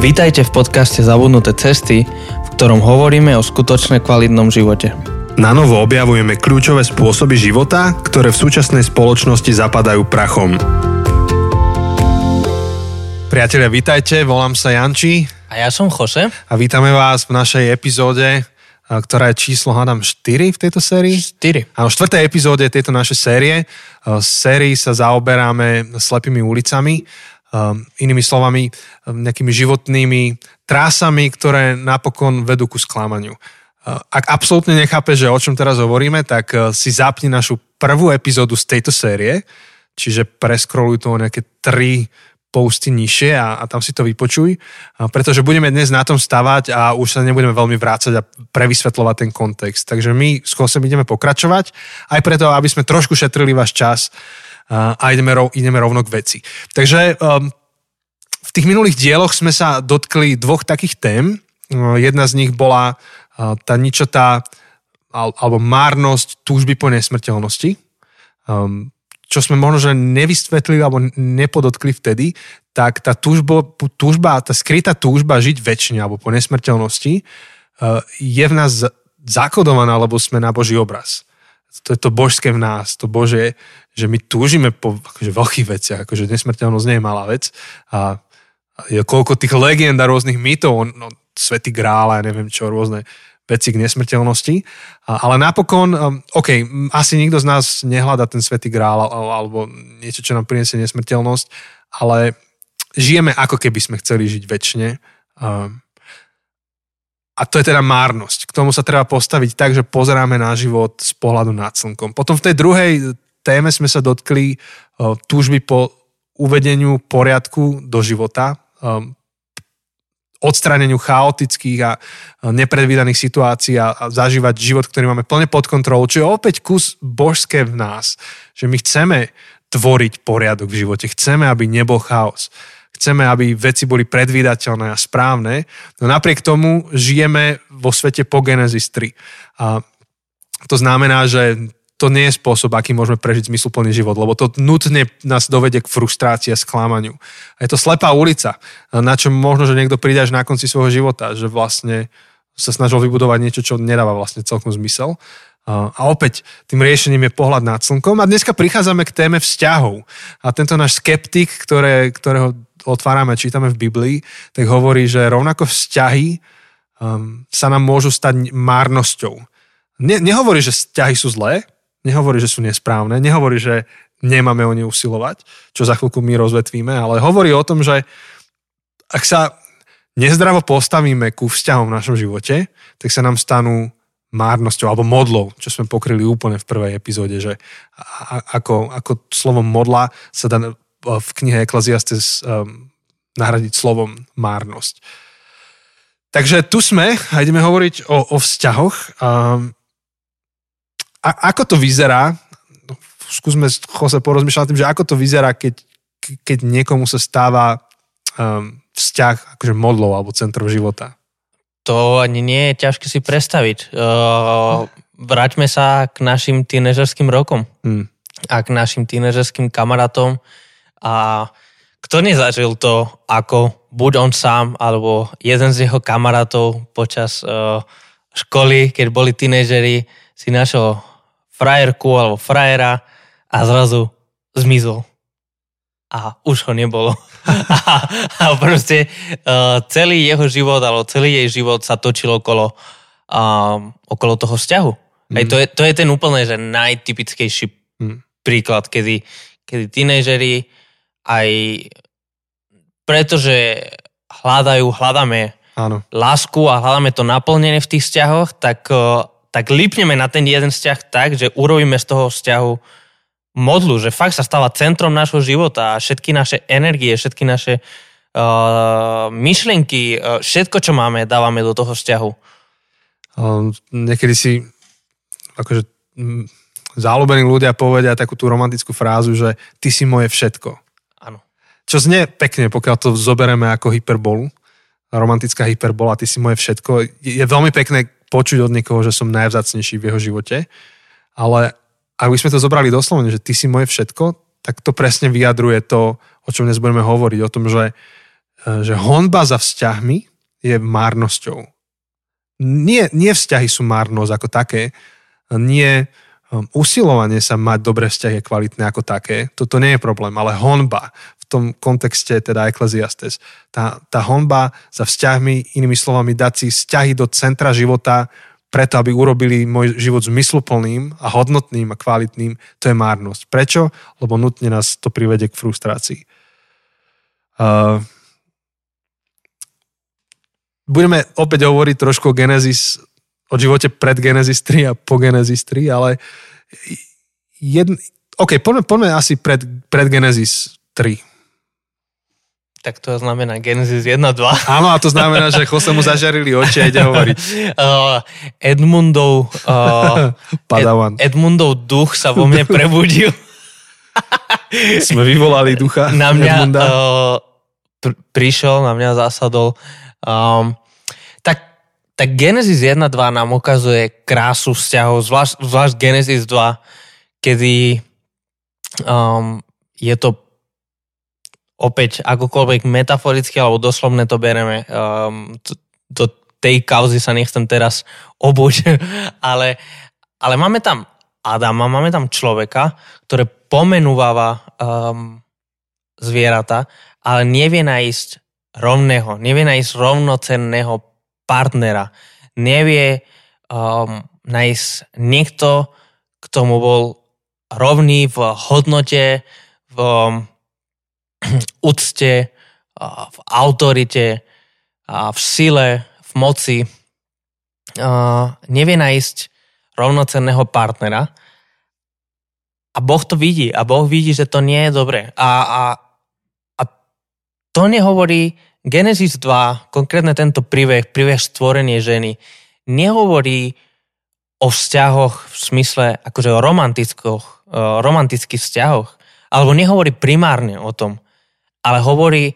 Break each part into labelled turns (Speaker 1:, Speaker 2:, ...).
Speaker 1: Vítajte v podcaste Zabudnuté cesty, v ktorom hovoríme o skutočne kvalitnom živote.
Speaker 2: Na novo objavujeme kľúčové spôsoby života, ktoré v súčasnej spoločnosti zapadajú prachom. Priatelia, vítajte, volám sa Janči
Speaker 1: A ja som Jose.
Speaker 2: a vítame vás v našej epizóde, ktorá je číslo, hádam, 4 v tejto sérii.
Speaker 1: 4.
Speaker 2: Áno, v štvrtej epizóde tejto našej série. V sérii sa zaoberáme slepými ulicami, inými slovami, um, nejakými životnými trásami, ktoré napokon vedú ku sklamaniu. Uh, Ak absolútne nechápeš, že o čom teraz hovoríme, tak si zapni našu prvú epizódu z tejto série, čiže preskroluj to o nejaké tri posty nižšie a, a tam si to vypočuj, pretože budeme dnes na tom stavať a už sa nebudeme veľmi vrácať a prevysvetľovať ten kontext. Takže my s Chosem ideme pokračovať, aj preto, aby sme trošku šetrili váš čas a, ideme, rov, ideme rovno k veci. Takže um, v tých minulých dieloch sme sa dotkli dvoch takých tém. Uh, Jedna z nich bola uh, tá ničotá al- alebo márnosť túžby po nesmrteľnosti. Um, čo sme možno, že nevysvetlili alebo nepodotkli vtedy, tak tá túžba, túžba, tá skrytá túžba žiť väčšine alebo po nesmrteľnosti uh, je v nás za- zakodovaná, lebo sme na Boží obraz. To je to božské v nás, to Bože, že my túžime po akože, veľkých veciach, akože nesmrteľnosť nie je malá vec a a je koľko tých legend a rôznych mýtov, no, Svetý grál a ja neviem čo, rôzne veci k nesmrteľnosti. A, ale napokon, um, OK, asi nikto z nás nehľada ten Svetý grál al- alebo niečo, čo nám priniesie nesmrteľnosť, ale žijeme ako keby sme chceli žiť väčšine. Um, a to je teda márnosť. K tomu sa treba postaviť tak, že pozeráme na život z pohľadu nad slnkom. Potom v tej druhej téme sme sa dotkli uh, túžby po uvedeniu poriadku do života, um, odstráneniu chaotických a nepredvídaných situácií a zažívať život, ktorý máme plne pod kontrolou, čo je opäť kus božské v nás, že my chceme tvoriť poriadok v živote, chceme, aby nebol chaos. Chceme, aby veci boli predvídateľné a správne, no napriek tomu žijeme vo svete po Genesis 3. A to znamená, že to nie je spôsob, aký môžeme prežiť zmysluplný život, lebo to nutne nás dovedie k frustrácii a sklamaniu. A je to slepá ulica, na čo možno, že niekto príde až na konci svojho života, že vlastne sa snažil vybudovať niečo, čo nedáva vlastne celkom zmysel. A opäť, tým riešením je pohľad nad slnkom. A dneska prichádzame k téme vzťahov. A tento náš skeptik, ktoré, ktorého otvárame, čítame v Biblii, tak hovorí, že rovnako vzťahy um, sa nám môžu stať márnosťou. Ne, nehovorí, že vzťahy sú zlé, nehovorí, že sú nesprávne, nehovorí, že nemáme o ne usilovať, čo za chvíľku my rozvetvíme, ale hovorí o tom, že ak sa nezdravo postavíme ku vzťahom v našom živote, tak sa nám stanú márnosťou alebo modlou, čo sme pokryli úplne v prvej epizóde, že ako, ako slovom modla sa dá v knihe Ecclesiastes um, nahradiť slovom márnosť. Takže tu sme a ideme hovoriť o, o vzťahoch. Um, a, ako to vyzerá, skúsme Jose porozmýšľať tým, že ako to vyzerá, keď, keď niekomu sa stáva um, vzťah akože modlou alebo centrom života.
Speaker 1: To ani nie je ťažké si predstaviť. Uh, vráťme sa k našim tínežerským rokom
Speaker 2: Hmm.
Speaker 1: a k našim tínežerským kamarátom a kto nezažil to, ako buď on sám, alebo jeden z jeho kamarátov počas uh, školy, keď boli tínežeri, si našiel frajerku alebo frajera a zrazu zmizol. A už ho nebolo. a, a proste uh, celý jeho život, alebo celý jej život sa točil okolo, um, okolo toho vzťahu. Mm. Hej, to, je, to je ten úplne že najtypickejší
Speaker 2: Mm.
Speaker 1: príklad, kedy, kedy tínežeri aj pretože hľadajú, hľadáme
Speaker 2: Áno.
Speaker 1: lásku a hľadáme to naplnenie v tých vzťahoch, tak, eh, tak lípneme na ten jeden vzťah tak, že urobíme z toho vzťahu modlu, že fakt sa stáva centrom nášho života a všetky naše energie, všetky naše uh, myšlienky, uh, všetko, čo máme, dávame do toho vzťahu.
Speaker 2: Um, niekedy si akože mm, záľubení ľudia povedia takú tú romantickú frázu, že ty si moje všetko. Čo znie pekne, pokiaľ to zoberieme ako hyperbolu, romantická hyperbola, ty si moje všetko. Je je veľmi pekné počuť od niekoho, že som najvzácnejší v jeho živote, ale ak by sme to zobrali doslovne, že ty si moje všetko, tak to presne vyjadruje to, o čom dnes budeme hovoriť, o tom, že, že honba za vzťahmi je márnosťou. Nie, nie vzťahy sú márnosť ako také, nie um, usilovanie sa mať dobré vzťahy kvalitné ako také, toto nie je problém, ale honba tom kontexte teda Ecclesiastes, tá, tá honba za vzťahmi, inými slovami dať si vzťahy do centra života, preto, aby urobili môj život zmysluplným a hodnotným a kvalitným, to je márnosť. Prečo? Lebo nutne nás to privede k frustrácii. Uh, budeme opäť hovoriť trošku o Genesis, o živote pred Genesis 3 a po Genesis 3, ale jedn... OK, poďme, poďme asi pred, pred Genesis 3
Speaker 1: tak to znamená Genesis 1, 2.
Speaker 2: Áno, a to znamená, že Jose mu zažarili oči a ide hovoriť.
Speaker 1: Uh, Edmundov, uh,
Speaker 2: Ed,
Speaker 1: Edmundov duch sa vo mne prebudil.
Speaker 2: Sme vyvolali ducha
Speaker 1: Na mňa uh, pr- prišiel, na mňa zasadol. Um, tak, tak Genesis 1, 2 nám ukazuje krásu vzťahov, zvlášť, zvlášť Genesis 2, kedy um, je to opäť akokoľvek metaforicky alebo doslovne to bereme, um, to, do tej kauzy sa nechcem teraz obuť, ale, ale máme tam Adama, máme tam človeka, ktoré pomenúváva um, zvieratá, ale nevie nájsť rovného, nevie nájsť rovnocenného partnera, nevie um, nájsť niekto, kto mu bol rovný v hodnote, v, um, úcte, v autorite, v sile, v moci. Nevie nájsť rovnocenného partnera a Boh to vidí a Boh vidí, že to nie je dobré. A, a, a to nehovorí Genesis 2, konkrétne tento príbeh, príbeh stvorenie ženy, nehovorí o vzťahoch v smysle akože o romantických vzťahoch, alebo nehovorí primárne o tom, ale hovorí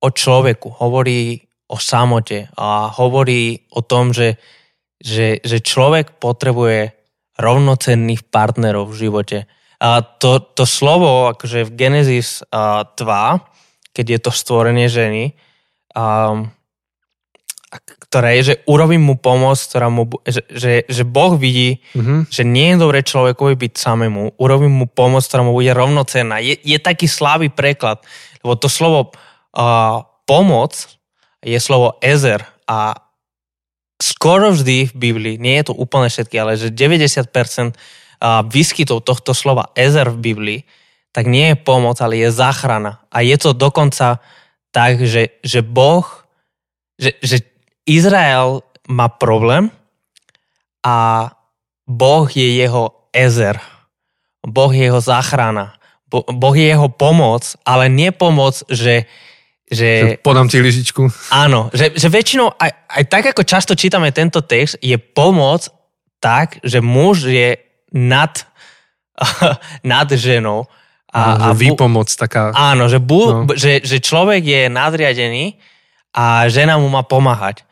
Speaker 1: o človeku, hovorí o samote a hovorí o tom, že, že, že človek potrebuje rovnocenných partnerov v živote. A to, to slovo, akože v Genesis 2, keď je to stvorenie ženy, um, ktoré je, že urobím mu pomoc, ktorá mu, že, že, že Boh vidí, mm-hmm. že nie je dobré človekovi byť samému, urobím mu pomoc, ktorá mu bude rovnocenná. Je, je taký slávy preklad, lebo to slovo uh, pomoc je slovo ezer a skoro vždy v Biblii, nie je to úplne všetky, ale že 90% výskytov tohto slova ezer v Biblii, tak nie je pomoc, ale je záchrana. A je to dokonca tak, že, že Boh, že, že Izrael má problém a Boh je jeho ezer. Boh je jeho záchrana. Boh je jeho pomoc, ale nie pomoc, že že,
Speaker 2: že podám ti lyžičku.
Speaker 1: Áno, že, že väčšinou, aj, aj tak ako často čítame tento text, je pomoc tak, že muž je nad, nad ženou.
Speaker 2: A, a výpomoc taká.
Speaker 1: Áno, že, bu, no. že, že človek je nadriadený a žena mu má pomáhať.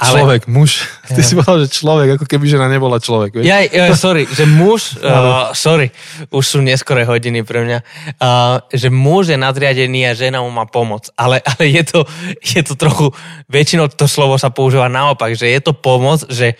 Speaker 2: Ale... Človek, muž. Ty ja. si povedal, že človek, ako keby žena nebola človek. Vieš?
Speaker 1: Ja, ja, sorry, že muž, uh, sorry, už sú neskoré hodiny pre mňa, uh, že muž je nadriadený a žena mu má pomoc. Ale, ale je, to, je to trochu, väčšinou to slovo sa používa naopak, že je to pomoc, že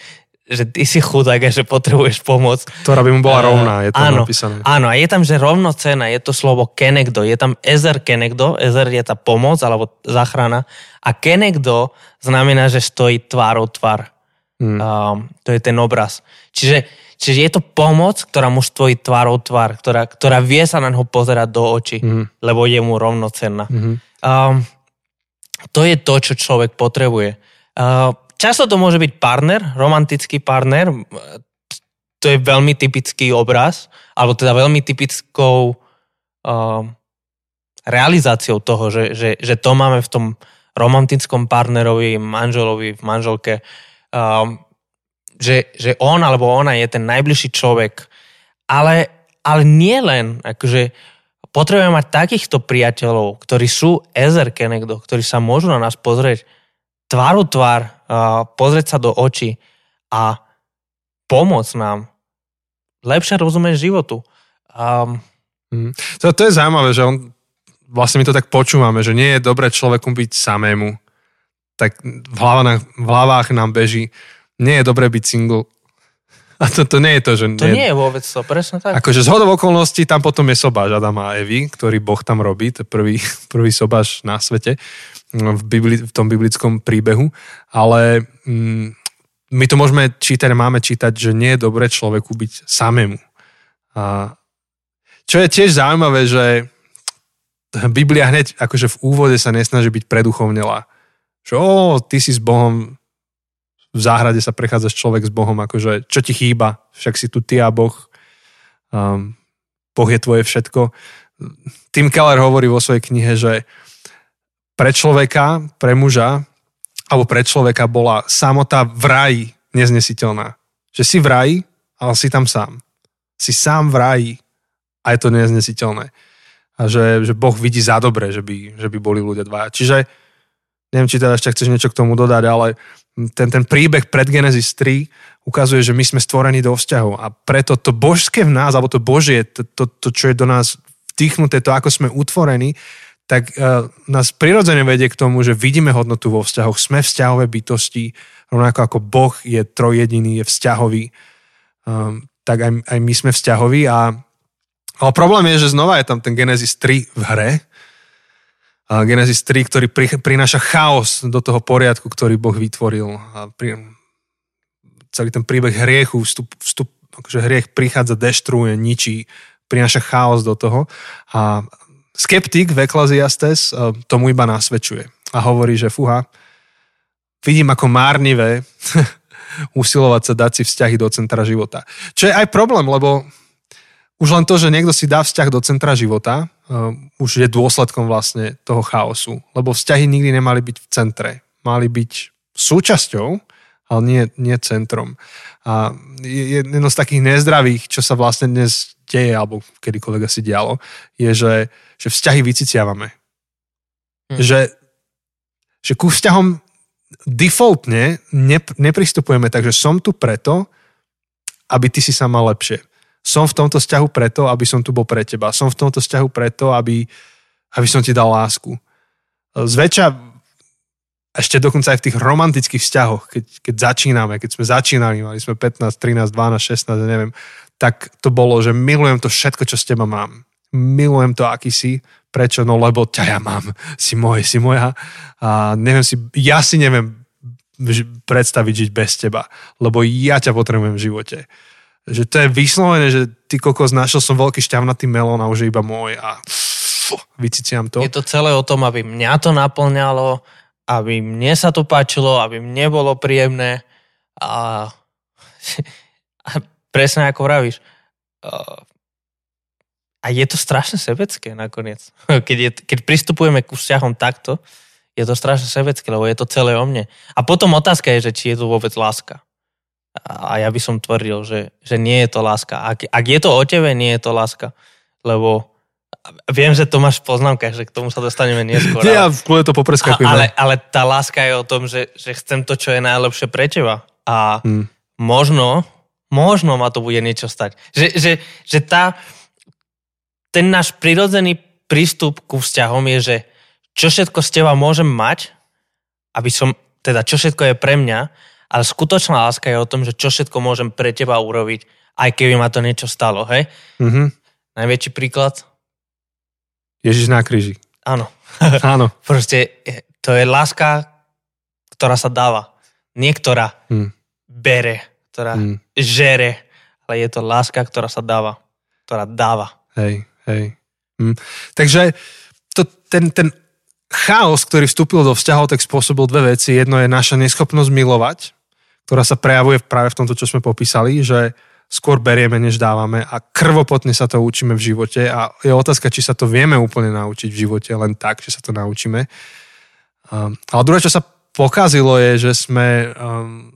Speaker 1: že ty si chudák a že potrebuješ pomoc.
Speaker 2: Ktorá by mu bola rovná, je tam áno, napísané.
Speaker 1: Áno, a je tam, že rovnocena, je to slovo kenekdo, je tam ezer kenekdo, ezer je tá pomoc alebo záchrana a kenekdo znamená, že stojí tvárou tvár. Hmm. Um, to je ten obraz. Čiže, čiže je to pomoc, ktorá mu stojí tvárou tvár, ktorá, ktorá vie sa na neho pozerať do očí, hmm. lebo je mu rovnocenná. Hmm. Um, to je to, čo človek potrebuje. Uh, Často to môže byť partner, romantický partner, to je veľmi typický obraz, alebo teda veľmi typickou uh, realizáciou toho, že, že, že to máme v tom romantickom partnerovi, manželovi, v manželke, um, že, že on alebo ona je ten najbližší človek. Ale, ale nie len, akože potrebujeme mať takýchto priateľov, ktorí sú ezerke niekto, ktorí sa môžu na nás pozrieť tváru tvár pozrieť sa do očí a pomôcť nám lepšie rozumieť životu. Um,
Speaker 2: to, to je zaujímavé, že on vlastne my to tak počúvame, že nie je dobré človeku byť samému. Tak v hlavách, v hlavách nám beží, nie je dobré byť single. A to, to nie je to, že...
Speaker 1: To nie, nie je vôbec to, presne tak.
Speaker 2: Akože z hodov okolností tam potom je sobáš Adama a Evy, ktorý Boh tam robí, to je prvý, prvý sobáš na svete v, bibli, v tom biblickom príbehu, ale mm, my to môžeme čítať, máme čítať, že nie je dobré človeku byť samému. A čo je tiež zaujímavé, že Biblia hneď akože v úvode sa nesnaží byť preduchovnelá. Že o, ty si s Bohom v záhrade sa prechádzaš človek s Bohom, akože čo ti chýba, však si tu ty a Boh. Um, boh je tvoje všetko. Tim Keller hovorí vo svojej knihe, že pre človeka, pre muža, alebo pre človeka bola samota v raji neznesiteľná. Že si v raji, ale si tam sám. Si sám v raji a je to neznesiteľné. A že, že Boh vidí za dobre, že by, že by boli ľudia dva. Čiže neviem, či teda ešte chceš niečo k tomu dodať, ale ten, ten príbeh pred Genesis 3 ukazuje, že my sme stvorení do vzťahu a preto to božské v nás, alebo to božie, to, to, to čo je do nás vdýchnuté, to ako sme utvorení, tak uh, nás prirodzene vedie k tomu, že vidíme hodnotu vo vzťahoch, sme vzťahové bytosti, rovnako ako Boh je trojjediný, je vzťahový, um, tak aj, aj my sme vzťahoví a ale problém je, že znova je tam ten Genesis 3 v hre, Genesis 3, ktorý prináša chaos do toho poriadku, ktorý Boh vytvoril. A pri, celý ten príbeh hriechu, vstup, vstup, akože hriech prichádza, deštruuje, ničí, prináša chaos do toho. A skeptik v Ecclesiastes e, tomu iba nasvedčuje. A hovorí, že fuha, vidím ako márnivé usilovať sa dať si vzťahy do centra života. Čo je aj problém, lebo už len to, že niekto si dá vzťah do centra života, uh, už je dôsledkom vlastne toho chaosu. Lebo vzťahy nikdy nemali byť v centre. Mali byť súčasťou, ale nie, nie centrom. A jedno z takých nezdravých, čo sa vlastne dnes deje, alebo kedykoľvek asi dialo, je, že, že vzťahy vyciciavame. Hm. Že, že ku vzťahom defaultne nepristupujeme tak, že som tu preto, aby ty si sa mal lepšie som v tomto vzťahu preto, aby som tu bol pre teba. Som v tomto vzťahu preto, aby, aby som ti dal lásku. Zväčša ešte dokonca aj v tých romantických vzťahoch, keď, keď začíname, keď sme začínali, mali sme 15, 13, 12, 16, neviem, tak to bolo, že milujem to všetko, čo s teba mám. Milujem to, aký si. Prečo? No lebo ťa ja mám. Si môj, si moja. A neviem si, ja si neviem predstaviť žiť bez teba, lebo ja ťa potrebujem v živote že to je vyslovené, že ty kokos, našiel som veľký šťavnatý melón a už je iba môj a vyciciam to.
Speaker 1: Je to celé o tom, aby mňa to naplňalo, aby mne sa to páčilo, aby mne bolo príjemné a, a presne ako vravíš. A je to strašne sebecké nakoniec. Keď, je, keď pristupujeme k vzťahom takto, je to strašne sebecké, lebo je to celé o mne. A potom otázka je, že či je to vôbec láska. A ja by som tvrdil, že, že nie je to láska. Ak, ak je to o tebe, nie je to láska. Lebo viem, že to máš v poznámkach, že k tomu sa dostaneme neskôr.
Speaker 2: Ja v kľude to popreskakujem.
Speaker 1: Ale, ale tá láska je o tom, že, že chcem to, čo je najlepšie pre teba. A hmm. možno, možno ma to bude niečo stať. Že, že, že tá, ten náš prirodzený prístup ku vzťahom je, že čo všetko z teba môžem mať, aby som, teda čo všetko je pre mňa, ale skutočná láska je o tom, že čo všetko môžem pre teba urobiť, aj keby ma to niečo stalo, hej? Mm-hmm. Najväčší príklad?
Speaker 2: Ježiš na kríži.
Speaker 1: Áno.
Speaker 2: Áno.
Speaker 1: Proste to je láska, ktorá sa dáva. Niektorá mm. bere, ktorá mm. žere, ale je to láska, ktorá sa dáva. Ktorá dáva.
Speaker 2: Hej, hej. Mm. Takže to, ten, ten chaos, ktorý vstúpil do vzťahov, tak spôsobil dve veci. Jedno je naša neschopnosť milovať, ktorá sa prejavuje práve v tomto, čo sme popísali, že skôr berieme, než dávame a krvopotne sa to učíme v živote a je otázka, či sa to vieme úplne naučiť v živote len tak, že sa to naučíme. Um, ale druhé, čo sa pokazilo je, že sme um,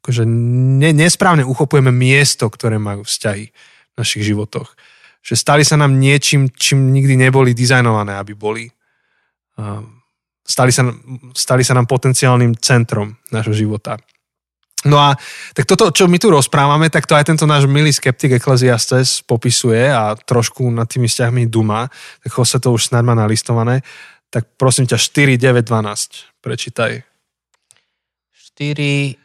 Speaker 2: akože ne, nesprávne uchopujeme miesto, ktoré majú vzťahy v našich životoch. Že stali sa nám niečím, čím nikdy neboli dizajnované, aby boli. Um, stali sa, stali sa nám potenciálnym centrom nášho života. No a tak toto, čo my tu rozprávame, tak to aj tento náš milý skeptik Ecclesiastes popisuje a trošku nad tými vzťahmi duma, tak Jose to už snad má nalistované. Tak prosím ťa, 4, 9, 12. Prečítaj.
Speaker 1: 4,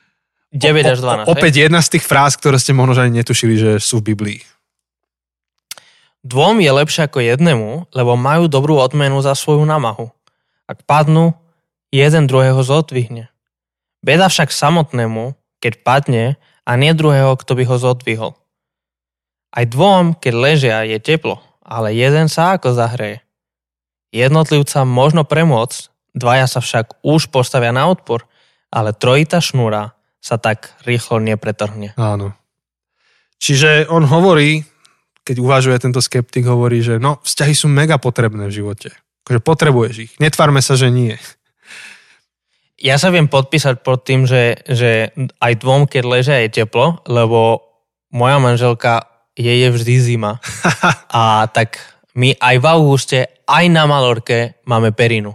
Speaker 1: 9 až 12.
Speaker 2: O, opäť jedna z tých fráz, ktoré ste možno ani netušili, že sú v Biblii.
Speaker 1: Dvom je lepšie ako jednému, lebo majú dobrú odmenu za svoju namahu. Ak padnú, jeden druhého zodvihne. Beda však samotnému, keď padne a nie druhého, kto by ho zodvihol. Aj dvom, keď ležia, je teplo, ale jeden sa ako zahreje. Jednotlivca možno premôcť, dvaja sa však už postavia na odpor, ale trojita šnúra sa tak rýchlo nepretrhne.
Speaker 2: Áno. Čiže on hovorí, keď uvažuje tento skeptik, hovorí, že no, vzťahy sú mega potrebné v živote. Akože potrebuješ ich. Netvárme sa, že nie.
Speaker 1: Ja sa viem podpísať pod tým, že, že aj dvom, keď ležia, je teplo, lebo moja manželka je, je vždy zima. A tak my aj v auguste, aj na Malorke máme perinu.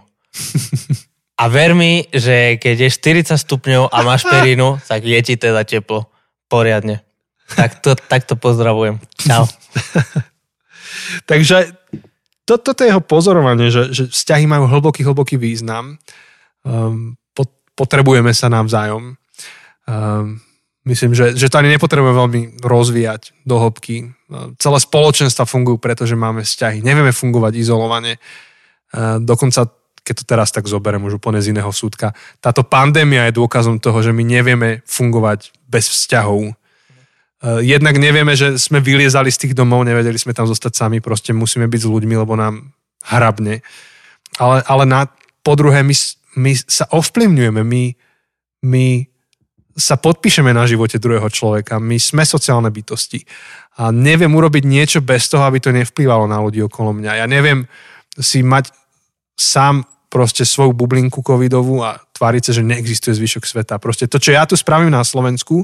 Speaker 1: A ver mi, že keď je 40 stupňov a máš perinu, tak je ti teda teplo. Poriadne. Tak to, tak to pozdravujem. Čau.
Speaker 2: Takže to, toto je jeho pozorovanie, že, že vzťahy majú hlboký, hlboký význam. Um, potrebujeme sa navzájom. Um, myslím, že, že to ani nepotrebujeme veľmi rozvíjať do hĺbky. Ehm, celé spoločenstva fungujú, pretože máme vzťahy. Nevieme fungovať izolovane. Ehm, dokonca, keď to teraz tak zoberiem už úplne z iného súdka, táto pandémia je dôkazom toho, že my nevieme fungovať bez vzťahov. Jednak nevieme, že sme vyliezali z tých domov, nevedeli sme tam zostať sami, proste musíme byť s ľuďmi, lebo nám hrabne. Ale, ale na, po druhé, my, my sa ovplyvňujeme, my, my sa podpíšeme na živote druhého človeka, my sme sociálne bytosti a neviem urobiť niečo bez toho, aby to nevplyvalo na ľudí okolo mňa. Ja neviem si mať sám proste svoju bublinku covidovú a tváriť sa, že neexistuje zvyšok sveta. Proste to, čo ja tu spravím na Slovensku,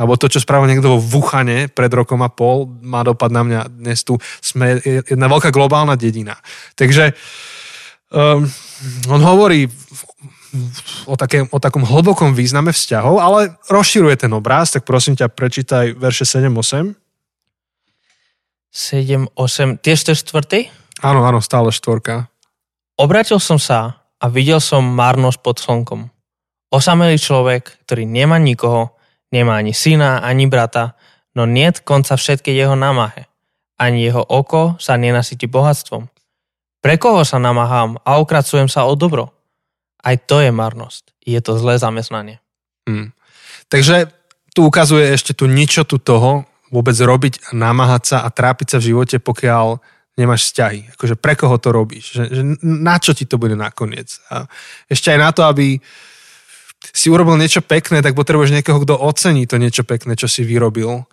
Speaker 2: alebo to, čo spravil niekto vo Wuhane pred rokom a pol, má dopad na mňa dnes tu. Sme jedna veľká globálna dedina. Takže um, on hovorí o, také, o takom hlbokom význame vzťahov, ale rozširuje ten obraz, tak prosím ťa, prečítaj verše 7-8.
Speaker 1: 7-8, tiež to je štvrtý?
Speaker 2: Áno, áno, stále štvorka.
Speaker 1: Obratil som sa a videl som márnosť pod slnkom. Osamelý človek, ktorý nemá nikoho, nemá ani syna, ani brata, no niet konca všetkej jeho námahe. Ani jeho oko sa nenasytí bohatstvom. Pre koho sa namáham a okracujem sa o dobro? Aj to je marnosť. Je to zlé zamestnanie.
Speaker 2: Hmm. Takže tu ukazuje ešte tu ničotu toho, vôbec robiť, namáhať sa a trápiť sa v živote, pokiaľ nemáš vzťahy. Akože pre koho to robíš? Že, že na čo ti to bude nakoniec? A ešte aj na to, aby si urobil niečo pekné, tak potrebuješ niekoho, kto ocení to niečo pekné, čo si vyrobil.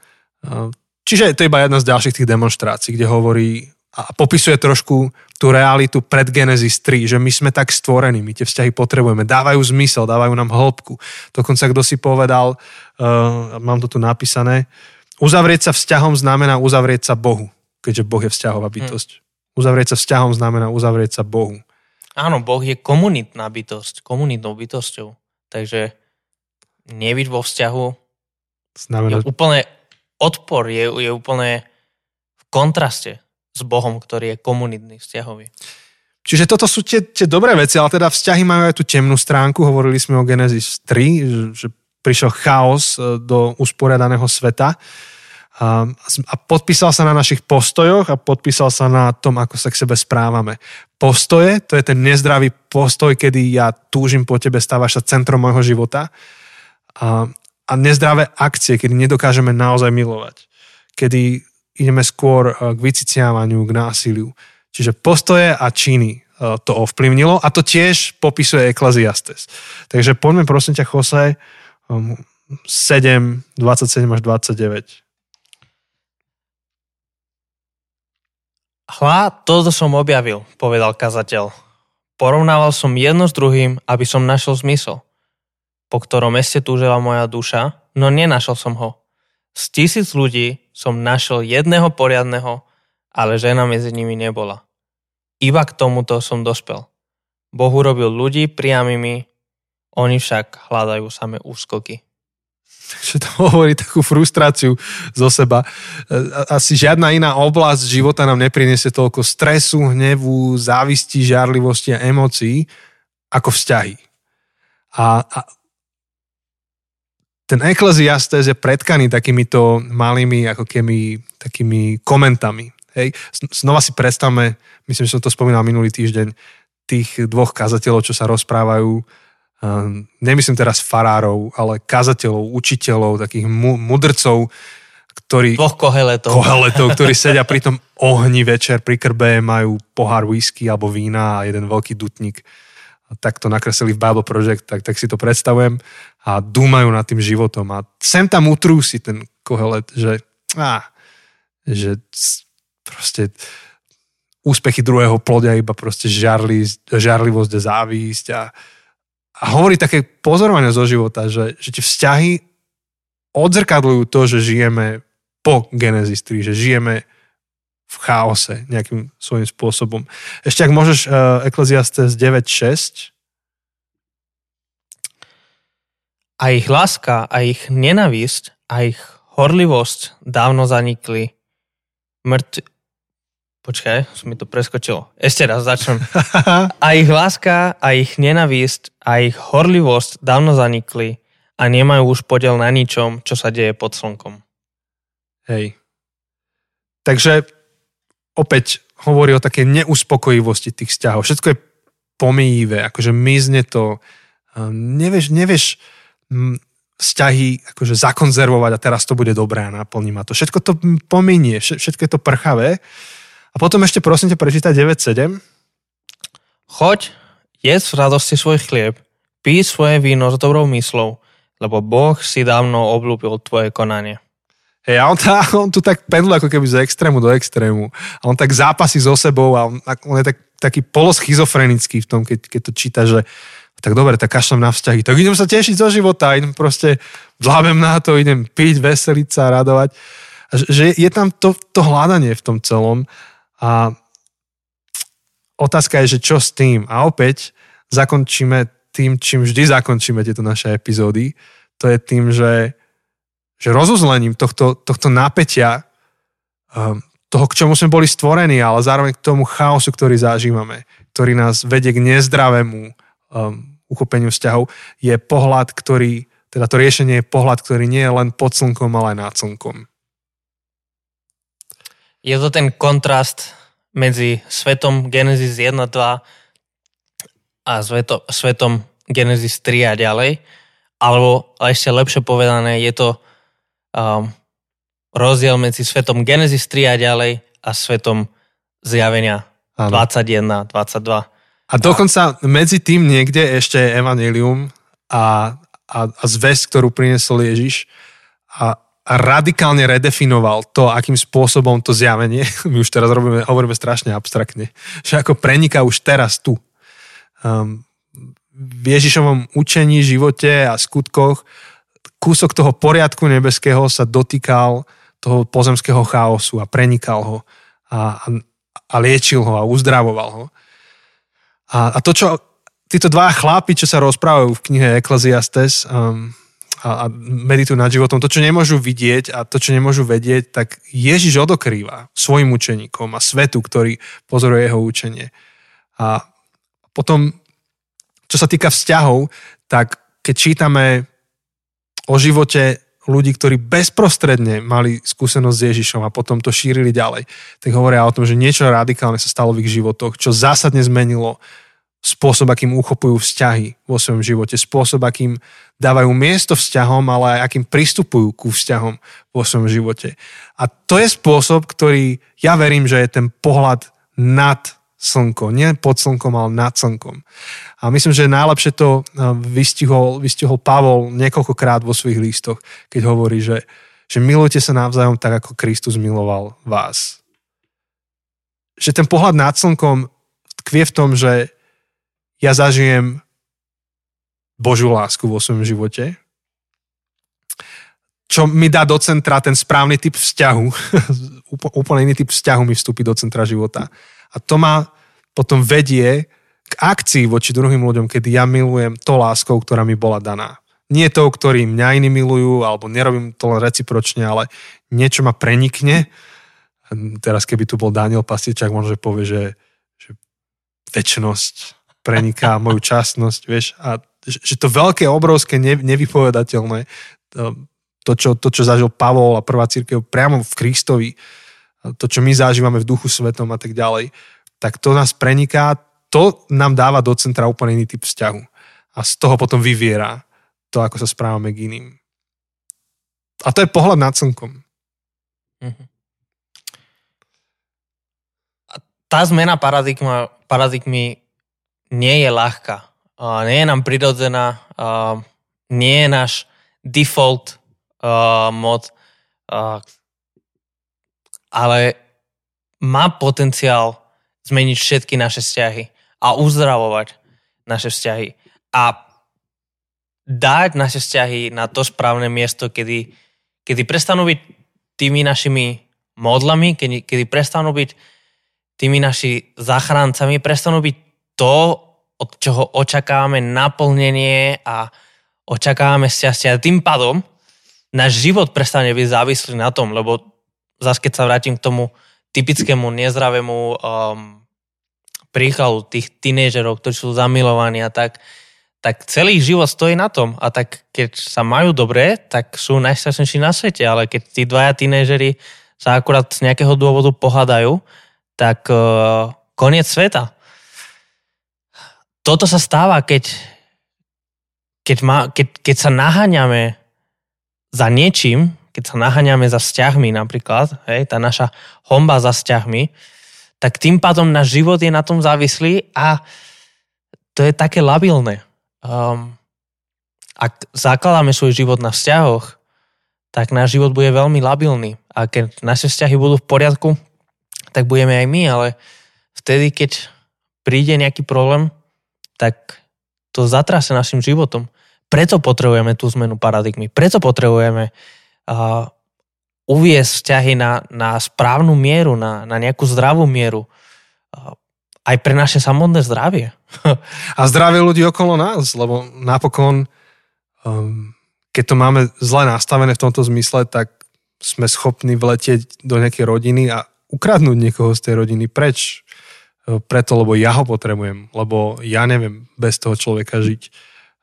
Speaker 2: Čiže to je iba jedna z ďalších tých demonstrácií, kde hovorí a popisuje trošku tú realitu pred Genesis 3, že my sme tak stvorení, my tie vzťahy potrebujeme, dávajú zmysel, dávajú nám hĺbku. Dokonca kto si povedal, uh, mám to tu napísané, uzavrieť sa vzťahom znamená uzavrieť sa Bohu, keďže Boh je vzťahová hm. bytosť. Hmm. Uzavrieť sa vzťahom znamená uzavrieť sa Bohu.
Speaker 1: Áno, Boh je komunitná bytosť, komunitnou bytosťou. Takže nebyť vo vzťahu znamená... je úplne odpor, je, je úplne v kontraste s Bohom, ktorý je komunitný, vzťahový.
Speaker 2: Čiže toto sú tie, tie dobré veci, ale teda vzťahy majú aj tú temnú stránku. Hovorili sme o Genesis 3, že, prišiel chaos e, do usporiadaného sveta a, podpísal sa na našich postojoch a podpísal sa na tom, ako sa k sebe správame. Postoje, to je ten nezdravý postoj, kedy ja túžim po tebe, stávaš sa centrom môjho života. A nezdravé akcie, kedy nedokážeme naozaj milovať. Kedy ideme skôr eh, k vyciciavaniu, k násiliu. Čiže postoje a činy eh, to ovplyvnilo a to tiež popisuje Ecclesiastes. Takže poďme prosím ťa, Jose, 7, 27 až 29.
Speaker 1: Hla, toto som objavil, povedal kazateľ. Porovnával som jedno s druhým, aby som našiel zmysel, po ktorom meste túžila moja duša, no nenašel som ho. Z tisíc ľudí som našiel jedného poriadneho, ale žena medzi nimi nebola. Iba k tomuto som dospel. Boh urobil ľudí priamými, oni však hľadajú samé úskoky.
Speaker 2: že to hovorí takú frustráciu zo seba. Asi žiadna iná oblasť života nám nepriniesie toľko stresu, hnevu, závisti, žiarlivosti a emócií ako vzťahy. A, a ten ekleziastes je predkaný takýmito malými ako keby takými komentami. Hej. Znova si predstavme, myslím, že som to spomínal minulý týždeň, tých dvoch kazateľov, čo sa rozprávajú Ehm, nemyslím teraz farárov, ale kazateľov, učiteľov, takých mu- mudrcov, ktorí...
Speaker 1: Dvoch koheletov.
Speaker 2: Koheletov, ktorí sedia pri tom ohni večer pri krbe, majú pohár whisky alebo vína a jeden veľký dutník. Tak to nakreslili v Bible Project, tak, tak si to predstavujem a dúmajú nad tým životom. A sem tam utrúsi ten kohelet, že, á, že proste úspechy druhého plodia iba proste žarli, žarlivosť a závisť a, a hovorí také pozorovanie zo života, že, že tie vzťahy odzrkadľujú to, že žijeme po Genesis 3, že žijeme v chaose nejakým svojím spôsobom. Ešte ak môžeš uh, Ecclesiastes 9.6.
Speaker 1: A ich láska, a ich nenavisť, a ich horlivosť dávno zanikli. Mŕtv, Počkaj, som mi to preskočilo. Ešte raz začnem. A ich láska, a ich nenavísť, a ich horlivosť dávno zanikli a nemajú už podiel na ničom, čo sa deje pod slnkom.
Speaker 2: Hej. Takže opäť hovorí o takej neuspokojivosti tých vzťahov. Všetko je pomíjivé, akože mizne to. Nevieš, nevieš vzťahy akože zakonzervovať a teraz to bude dobré a naplní ma to. Všetko to pominie, všetko je to prchavé a potom ešte prosím ťa prečítať 9.7.
Speaker 1: Choď, jedz v radosti svoj chlieb, pí svoje víno s dobrou myslou, lebo Boh si dávno oblúbil tvoje konanie.
Speaker 2: Hej, a on, tá, on tu tak pendluje ako keby z extrému do extrému. A on tak zápasí so sebou a on, on je tak, taký poloschizofrenický v tom, keď, keď to číta, že tak dobre, tak kašlem na vzťahy. Tak idem sa tešiť zo života, idem proste, dlábem na to, idem piť, veseliť sa, radovať. A že je tam to, to hľadanie v tom celom a otázka je, že čo s tým? A opäť zakončíme tým, čím vždy zakončíme tieto naše epizódy. To je tým, že, že rozuzlením tohto, tohto napätia, um, toho, k čomu sme boli stvorení, ale zároveň k tomu chaosu, ktorý zažívame, ktorý nás vedie k nezdravému um, uchopeniu vzťahov, je pohľad, ktorý, teda to riešenie je pohľad, ktorý nie je len pod slnkom, ale aj nad slnkom
Speaker 1: je to ten kontrast medzi svetom Genesis 1, 2 a sveto, svetom Genesis 3 a ďalej. Alebo ešte lepšie povedané, je to um, rozdiel medzi svetom Genesis 3 a ďalej a svetom zjavenia ano. 21, 22.
Speaker 2: A dokonca medzi tým niekde ešte je Evangelium a, a, a zväzť, ktorú priniesol Ježiš. A, a radikálne redefinoval to, akým spôsobom to zjavenie, my už teraz robíme, hovoríme strašne abstraktne, že ako preniká už teraz tu. Um, v Ježišovom učení, živote a skutkoch kúsok toho poriadku nebeského sa dotýkal toho pozemského chaosu a prenikal ho a, a, a liečil ho a uzdravoval ho. A, a to, čo títo dva chlápi, čo sa rozprávajú v knihe Ecclesiastes, um, a, a meditujú nad životom. To, čo nemôžu vidieť a to, čo nemôžu vedieť, tak Ježiš odokrýva svojim učeníkom a svetu, ktorý pozoruje jeho učenie. A potom, čo sa týka vzťahov, tak keď čítame o živote ľudí, ktorí bezprostredne mali skúsenosť s Ježišom a potom to šírili ďalej, tak hovoria o tom, že niečo radikálne sa stalo v ich životoch, čo zásadne zmenilo spôsob, akým uchopujú vzťahy vo svojom živote, spôsob, akým dávajú miesto vzťahom, ale aj akým pristupujú ku vzťahom vo svojom živote. A to je spôsob, ktorý ja verím, že je ten pohľad nad slnko. Nie pod slnkom, ale nad slnkom. A myslím, že najlepšie to vystihol, vystihol Pavol niekoľkokrát vo svojich lístoch, keď hovorí, že, že milujte sa navzájom tak, ako Kristus miloval vás. Že ten pohľad nad slnkom tkvie v tom, že ja zažijem Božiu lásku vo svojom živote, čo mi dá do centra ten správny typ vzťahu, úplne iný typ vzťahu mi vstúpi do centra života. A to ma potom vedie k akcii voči druhým ľuďom, kedy ja milujem to láskou, ktorá mi bola daná. nie to, ktorý mňa iní milujú, alebo nerobím to len recipročne, ale niečo ma prenikne. Teraz keby tu bol Daniel Pastičák, možno že povie, že, že väčšnosť preniká moju časnosť, vieš, a že to veľké, obrovské, nevypovedateľné, to, čo, to, čo zažil Pavol a prvá církev priamo v Kristovi, to, čo my zažívame v duchu svetom a tak ďalej, tak to nás preniká, to nám dáva do centra úplne iný typ vzťahu. A z toho potom vyviera to, ako sa správame k iným. A to je pohľad nad slnkom. Mhm.
Speaker 1: Tá zmena paradigma, paradigmy nie je ľahká. Uh, nie je nám prirodzená, nie je náš default mod, ale má potenciál zmeniť všetky naše vzťahy a uzdravovať naše vzťahy. A dať naše vzťahy na to správne miesto, kedy, kedy prestanú byť tými našimi modlami, kedy, kedy prestanú byť tými naši zachráncami, prestanú byť to, od čoho očakávame naplnenie a očakávame šťastie. A tým pádom náš život prestane byť závislý na tom, lebo zase keď sa vrátim k tomu typickému nezdravému um, príkladu tých tínežerov, ktorí sú zamilovaní a tak, tak celý život stojí na tom. A tak keď sa majú dobre, tak sú najšťastnejší na svete. Ale keď tí dvaja tínežeri sa akurát z nejakého dôvodu pohadajú, tak uh, koniec sveta. Toto sa stáva, keď, keď, má, keď, keď sa naháňame za niečím, keď sa naháňame za vzťahmi napríklad, hej, tá naša homba za vzťahmi, tak tým pádom náš život je na tom závislý a to je také labilné um, ak zakladáme svoj život na vzťahoch, tak náš život bude veľmi labilný. A keď naše vzťahy budú v poriadku, tak budeme aj my, ale vtedy, keď príde nejaký problém, tak to zatrase našim životom. Preto potrebujeme tú zmenu paradigmy. Preto potrebujeme uh, uviesť vzťahy na, na správnu mieru, na, na nejakú zdravú mieru. Uh, aj pre naše samotné zdravie.
Speaker 2: A zdravie ľudí okolo nás, lebo napokon, um, keď to máme zle nastavené v tomto zmysle, tak sme schopní vletieť do nejakej rodiny a ukradnúť niekoho z tej rodiny preč. E, preto, lebo ja ho potrebujem, lebo ja neviem bez toho človeka žiť.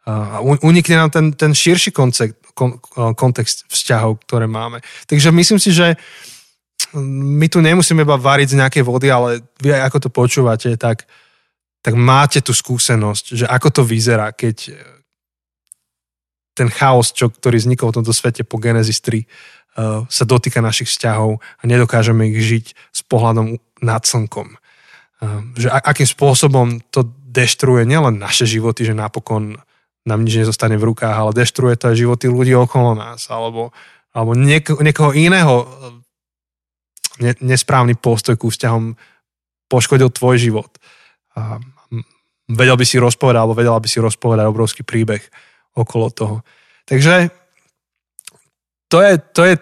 Speaker 2: A unikne nám ten, ten širší koncept, kon, e, kontext vzťahov, ktoré máme. Takže myslím si, že my tu nemusíme iba variť z nejakej vody, ale vy aj ako to počúvate, tak, tak máte tú skúsenosť, že ako to vyzerá, keď ten chaos, čo, ktorý vznikol v tomto svete po Genesis 3, uh, sa dotýka našich vzťahov a nedokážeme ich žiť s pohľadom nad slnkom. Uh, že akým spôsobom to deštruuje nielen naše životy, že napokon nám nič nezostane v rukách, ale deštruuje to aj životy ľudí okolo nás, alebo, alebo niek- niekoho iného ne, nesprávny postoj ku vzťahom poškodil tvoj život. A vedel by si rozpovedať, alebo vedela by si rozpovedať obrovský príbeh okolo toho. Takže to je, to je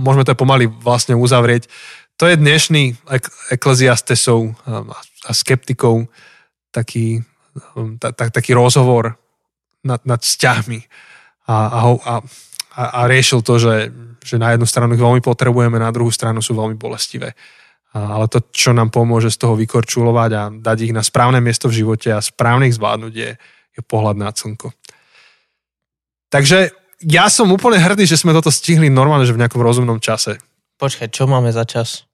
Speaker 2: môžeme to pomaly vlastne uzavrieť, to je dnešný ek- ekleziastesov a skeptikov taký, ta, ta, taký rozhovor nad, nad vzťahmi a, a, a, a riešil to, že že na jednu stranu ich veľmi potrebujeme, na druhú stranu sú veľmi bolestivé. Ale to, čo nám pomôže z toho vykorčulovať a dať ich na správne miesto v živote a správne ich zvládnuť je, je pohľad na slnko. Takže ja som úplne hrdý, že sme toto stihli normálne, že v nejakom rozumnom čase.
Speaker 1: Počkaj, čo máme za čas?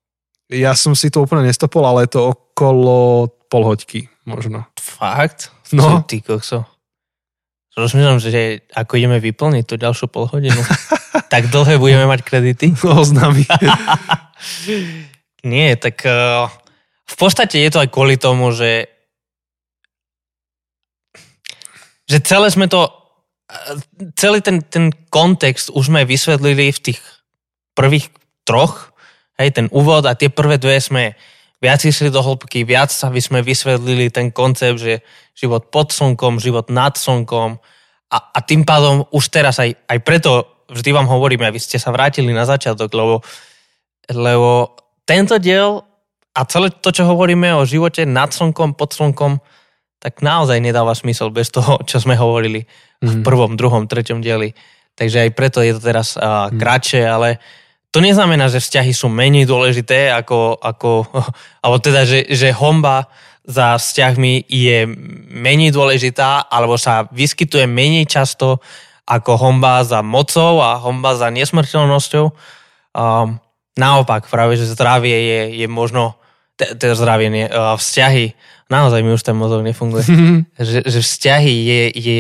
Speaker 2: Ja som si to úplne nestopol, ale je to okolo polhoďky možno.
Speaker 1: Fakt?
Speaker 2: No.
Speaker 1: Ty kokso. Rozmýšľam, že ako ideme vyplniť tú ďalšiu polhodinu. tak dlhé budeme mať kredity?
Speaker 2: No, s nami.
Speaker 1: Nie, tak uh, v podstate je to aj kvôli tomu, že že celé sme to celý ten, ten kontext už sme vysvetlili v tých prvých troch, hej, ten úvod a tie prvé dve sme viac išli do hĺbky, viac aby sme vysvetlili ten koncept, že život pod slnkom, život nad slnkom a, a tým pádom už teraz aj, aj preto vždy vám hovorím, aby ste sa vrátili na začiatok, lebo, lebo tento diel a celé to, čo hovoríme o živote nad slnkom, pod slnkom, tak naozaj nedáva smysel bez toho, čo sme hovorili v
Speaker 2: Mhm.
Speaker 1: prvom, druhom, treťom dieli. Takže aj preto je to teraz uh, kratšie, ale to neznamená, že vzťahy sú menej dôležité, ako, ako alebo teda, že, že homba za vzťahmi je menej dôležitá, alebo sa vyskytuje menej často ako homba za mocou a homba za nesmrteľnosťou. Um, naopak, práve, že zdravie je, je možno, te- teda zdravie nie, uh, vzťahy, naozaj mi už ten mozog nefunguje, že, že vzťahy je, je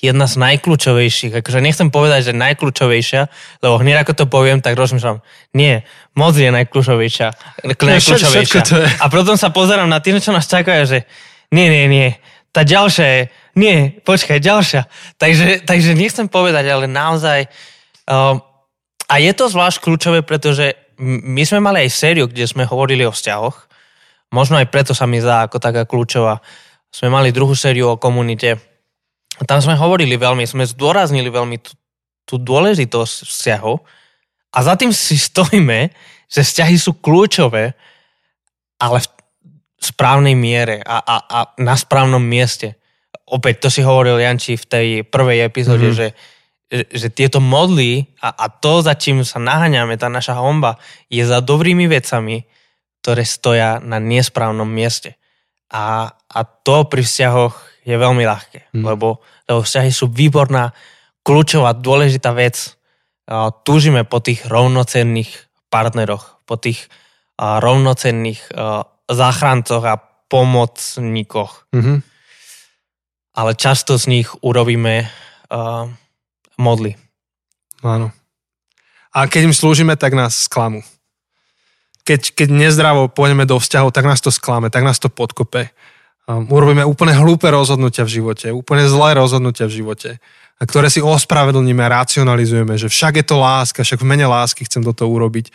Speaker 1: jedna z najkľúčovejších, akože nechcem povedať, že najkľúčovejšia, lebo hneď ako to poviem, tak rozmýšľam, nie, moc je najkľúčovejšia. najkľúčovejšia.
Speaker 2: je.
Speaker 1: A potom sa pozerám na tým, čo nás čakajú, že nie, nie, nie, tá ďalšia je, nie, počkaj, ďalšia. Takže, takže nechcem povedať, ale naozaj, um, a je to zvlášť kľúčové, pretože my sme mali aj sériu, kde sme hovorili o vzťahoch, možno aj preto sa mi zdá ako taká kľúčová. Sme mali druhú sériu o komunite, tam sme hovorili veľmi, sme zdôraznili veľmi tú, tú dôležitosť vzťahov a za tým si stojíme, že vzťahy sú kľúčové, ale v správnej miere a, a, a na správnom mieste. Opäť, to si hovoril Janči v tej prvej epizóde,
Speaker 2: Mhm.
Speaker 1: mm-hmm. že, že, že tieto modly a, a to, za čím sa naháňame, tá naša homba, je za dobrými vecami, ktoré stoja na nesprávnom mieste. A, a to pri vzťahoch je veľmi ľahké,
Speaker 2: Mm.
Speaker 1: lebo, lebo vzťahy sú výborná, kľúčová, dôležitá vec. Túžime po tých rovnocenných partneroch, po tých rovnocenných záchrancoch a pomocníkoch.
Speaker 2: Mhm.
Speaker 1: Ale často z nich urobíme a, modly.
Speaker 2: Áno. A keď im slúžime, tak nás sklamú. Keď, keď nezdravo pôjdeme do vzťahov, tak nás to sklame, tak nás to podkope. Urobíme úplne hlúpe rozhodnutia v živote, úplne zlé rozhodnutia v živote, a ktoré si ospravedlníme a racionalizujeme, že však je to láska, však v mene lásky chcem toto urobiť.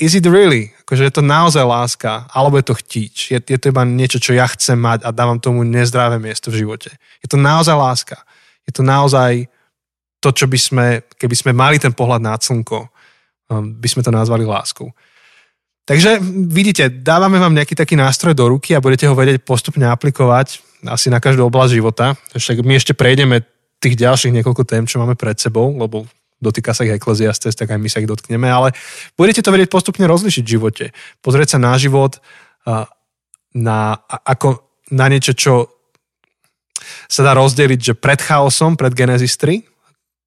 Speaker 2: Is it really? Akože je to naozaj láska, alebo je to chtíč? Je, je to iba niečo, čo ja chcem mať a dávam tomu nezdravé miesto v živote. Je to naozaj láska. Je to naozaj to, čo by sme, keby sme mali ten pohľad na slnko, um, by sme to nazvali láskou. Takže vidíte, dávame vám nejaký taký nástroj do ruky a budete ho vedieť postupne aplikovať asi na každú oblasť života. Však my ešte prejdeme tých ďalších niekoľko tém, čo máme pred sebou, lebo dotýka sa ich Ecclesiastes, tak aj my sa ich dotkneme, ale budete to vedieť postupne rozlišiť v živote. Pozrieť sa na život na, ako na niečo, čo sa dá rozdeliť, že pred chaosom, pred Genesis 3,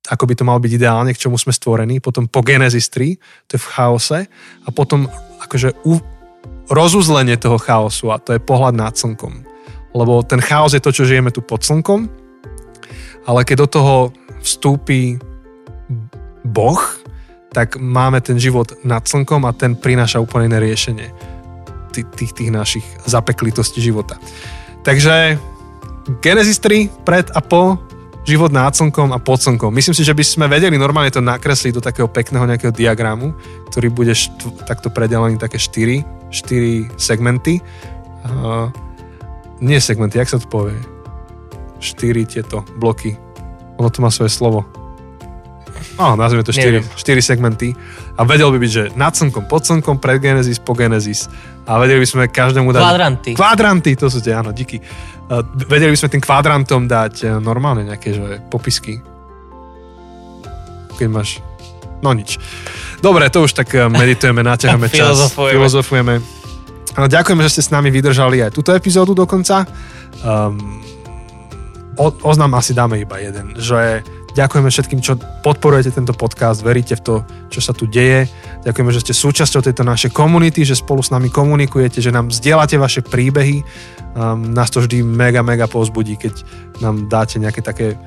Speaker 2: ako by to malo byť ideálne, k čomu sme stvorení, potom po Genesis 3, to je v chaose, a potom akože u, rozuzlenie toho chaosu a to je pohľad nad slnkom. Lebo ten chaos je to, čo žijeme tu pod slnkom, ale keď do toho vstúpi Boh, tak máme ten život nad slnkom a ten prináša úplne iné riešenie tých, tých našich zapeklitostí života. Takže Genesis 3, pred a po, život nad slnkom a pod slnkom. Myslím si, že by sme vedeli normálne to nakresliť do takého pekného nejakého diagramu, ktorý bude št- takto predelený také 4, 4 segmenty. Uh, nie segmenty, jak sa to povie? 4 tieto bloky. Ono to má svoje slovo. No, nazvime to 4,
Speaker 1: Neviem.
Speaker 2: 4 segmenty. A vedel by byť, že nad slnkom, pod slnkom, pred Genesis, po Genesis. A vedeli by sme každému dať...
Speaker 1: Kvadranty.
Speaker 2: Kvadranty, to sú tie, áno, díky. Uh, vedeli by sme tým kvadrantom dať uh, normálne nejaké že, popisky. Keď máš... No nič. Dobre, to už tak uh, meditujeme, naťaháme čas.
Speaker 1: Filozofujeme.
Speaker 2: Filozofujeme. Uh, ďakujeme, že ste s nami vydržali aj túto epizódu dokonca. Um, o, oznam asi dáme iba jeden, že ďakujeme všetkým, čo podporujete tento podcast, veríte v to, čo sa tu deje. Ďakujeme, že ste súčasťou tejto našej komunity, že spolu s nami komunikujete, že nám zdieľate vaše príbehy. Um, nás to vždy mega, mega povzbudí, keď nám dáte nejaké také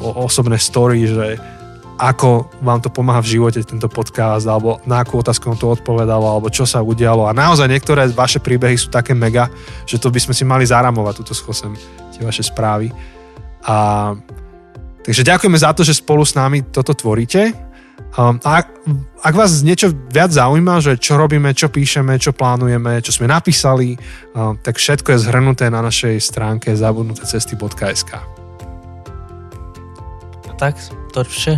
Speaker 2: osobné story, že ako vám to pomáha v živote tento podcast, alebo na akú otázku vám to odpovedalo, alebo čo sa udialo. A naozaj niektoré vaše príbehy sú také mega, že to by sme si mali zaramovať, túto schosem, tie vaše správy. A Takže ďakujeme za to, že spolu s nami toto tvoríte. Um, a ak, ak vás niečo viac zaujíma, že čo robíme, čo píšeme, čo plánujeme, čo sme napísali, um, tak všetko je zhrnuté na našej stránke zabudnutecesty.sk.
Speaker 1: Tak, to vše.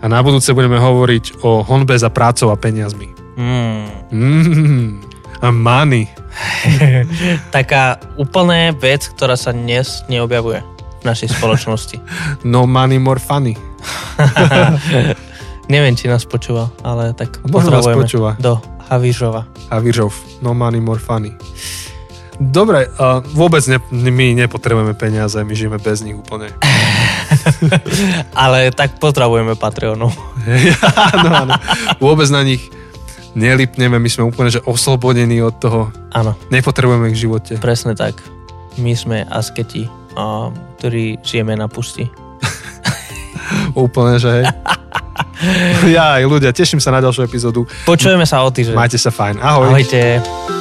Speaker 2: A na budúce budeme hovoriť o honbe za prácou a peniazmi.
Speaker 1: Mm.
Speaker 2: Mm, a money.
Speaker 1: Taká úplná vec, ktorá sa dnes neobjavuje našej spoločnosti.
Speaker 2: No money, more funny.
Speaker 1: Neviem, či nás počúva, ale tak
Speaker 2: Možno nás počúva.
Speaker 1: do Havířova.
Speaker 2: Havířov. No money, more funny. Dobre, uh, vôbec ne, my nepotrebujeme peniaze, my žijeme bez nich úplne.
Speaker 1: Ale tak pozdravujeme Patreonov.
Speaker 2: áno, áno. Vôbec na nich nelipneme, my sme úplne že oslobodení od toho.
Speaker 1: Áno,
Speaker 2: Nepotrebujeme ich v živote.
Speaker 1: presne tak. My sme asketi, a, ktorí žijeme na pusti.
Speaker 2: Úplne, že hej. Ja aj ľudia, teším sa na ďalšiu epizódu.
Speaker 1: Počujeme sa o týždeň.
Speaker 2: Majte sa fajn. Ahoj.
Speaker 1: Ahojte.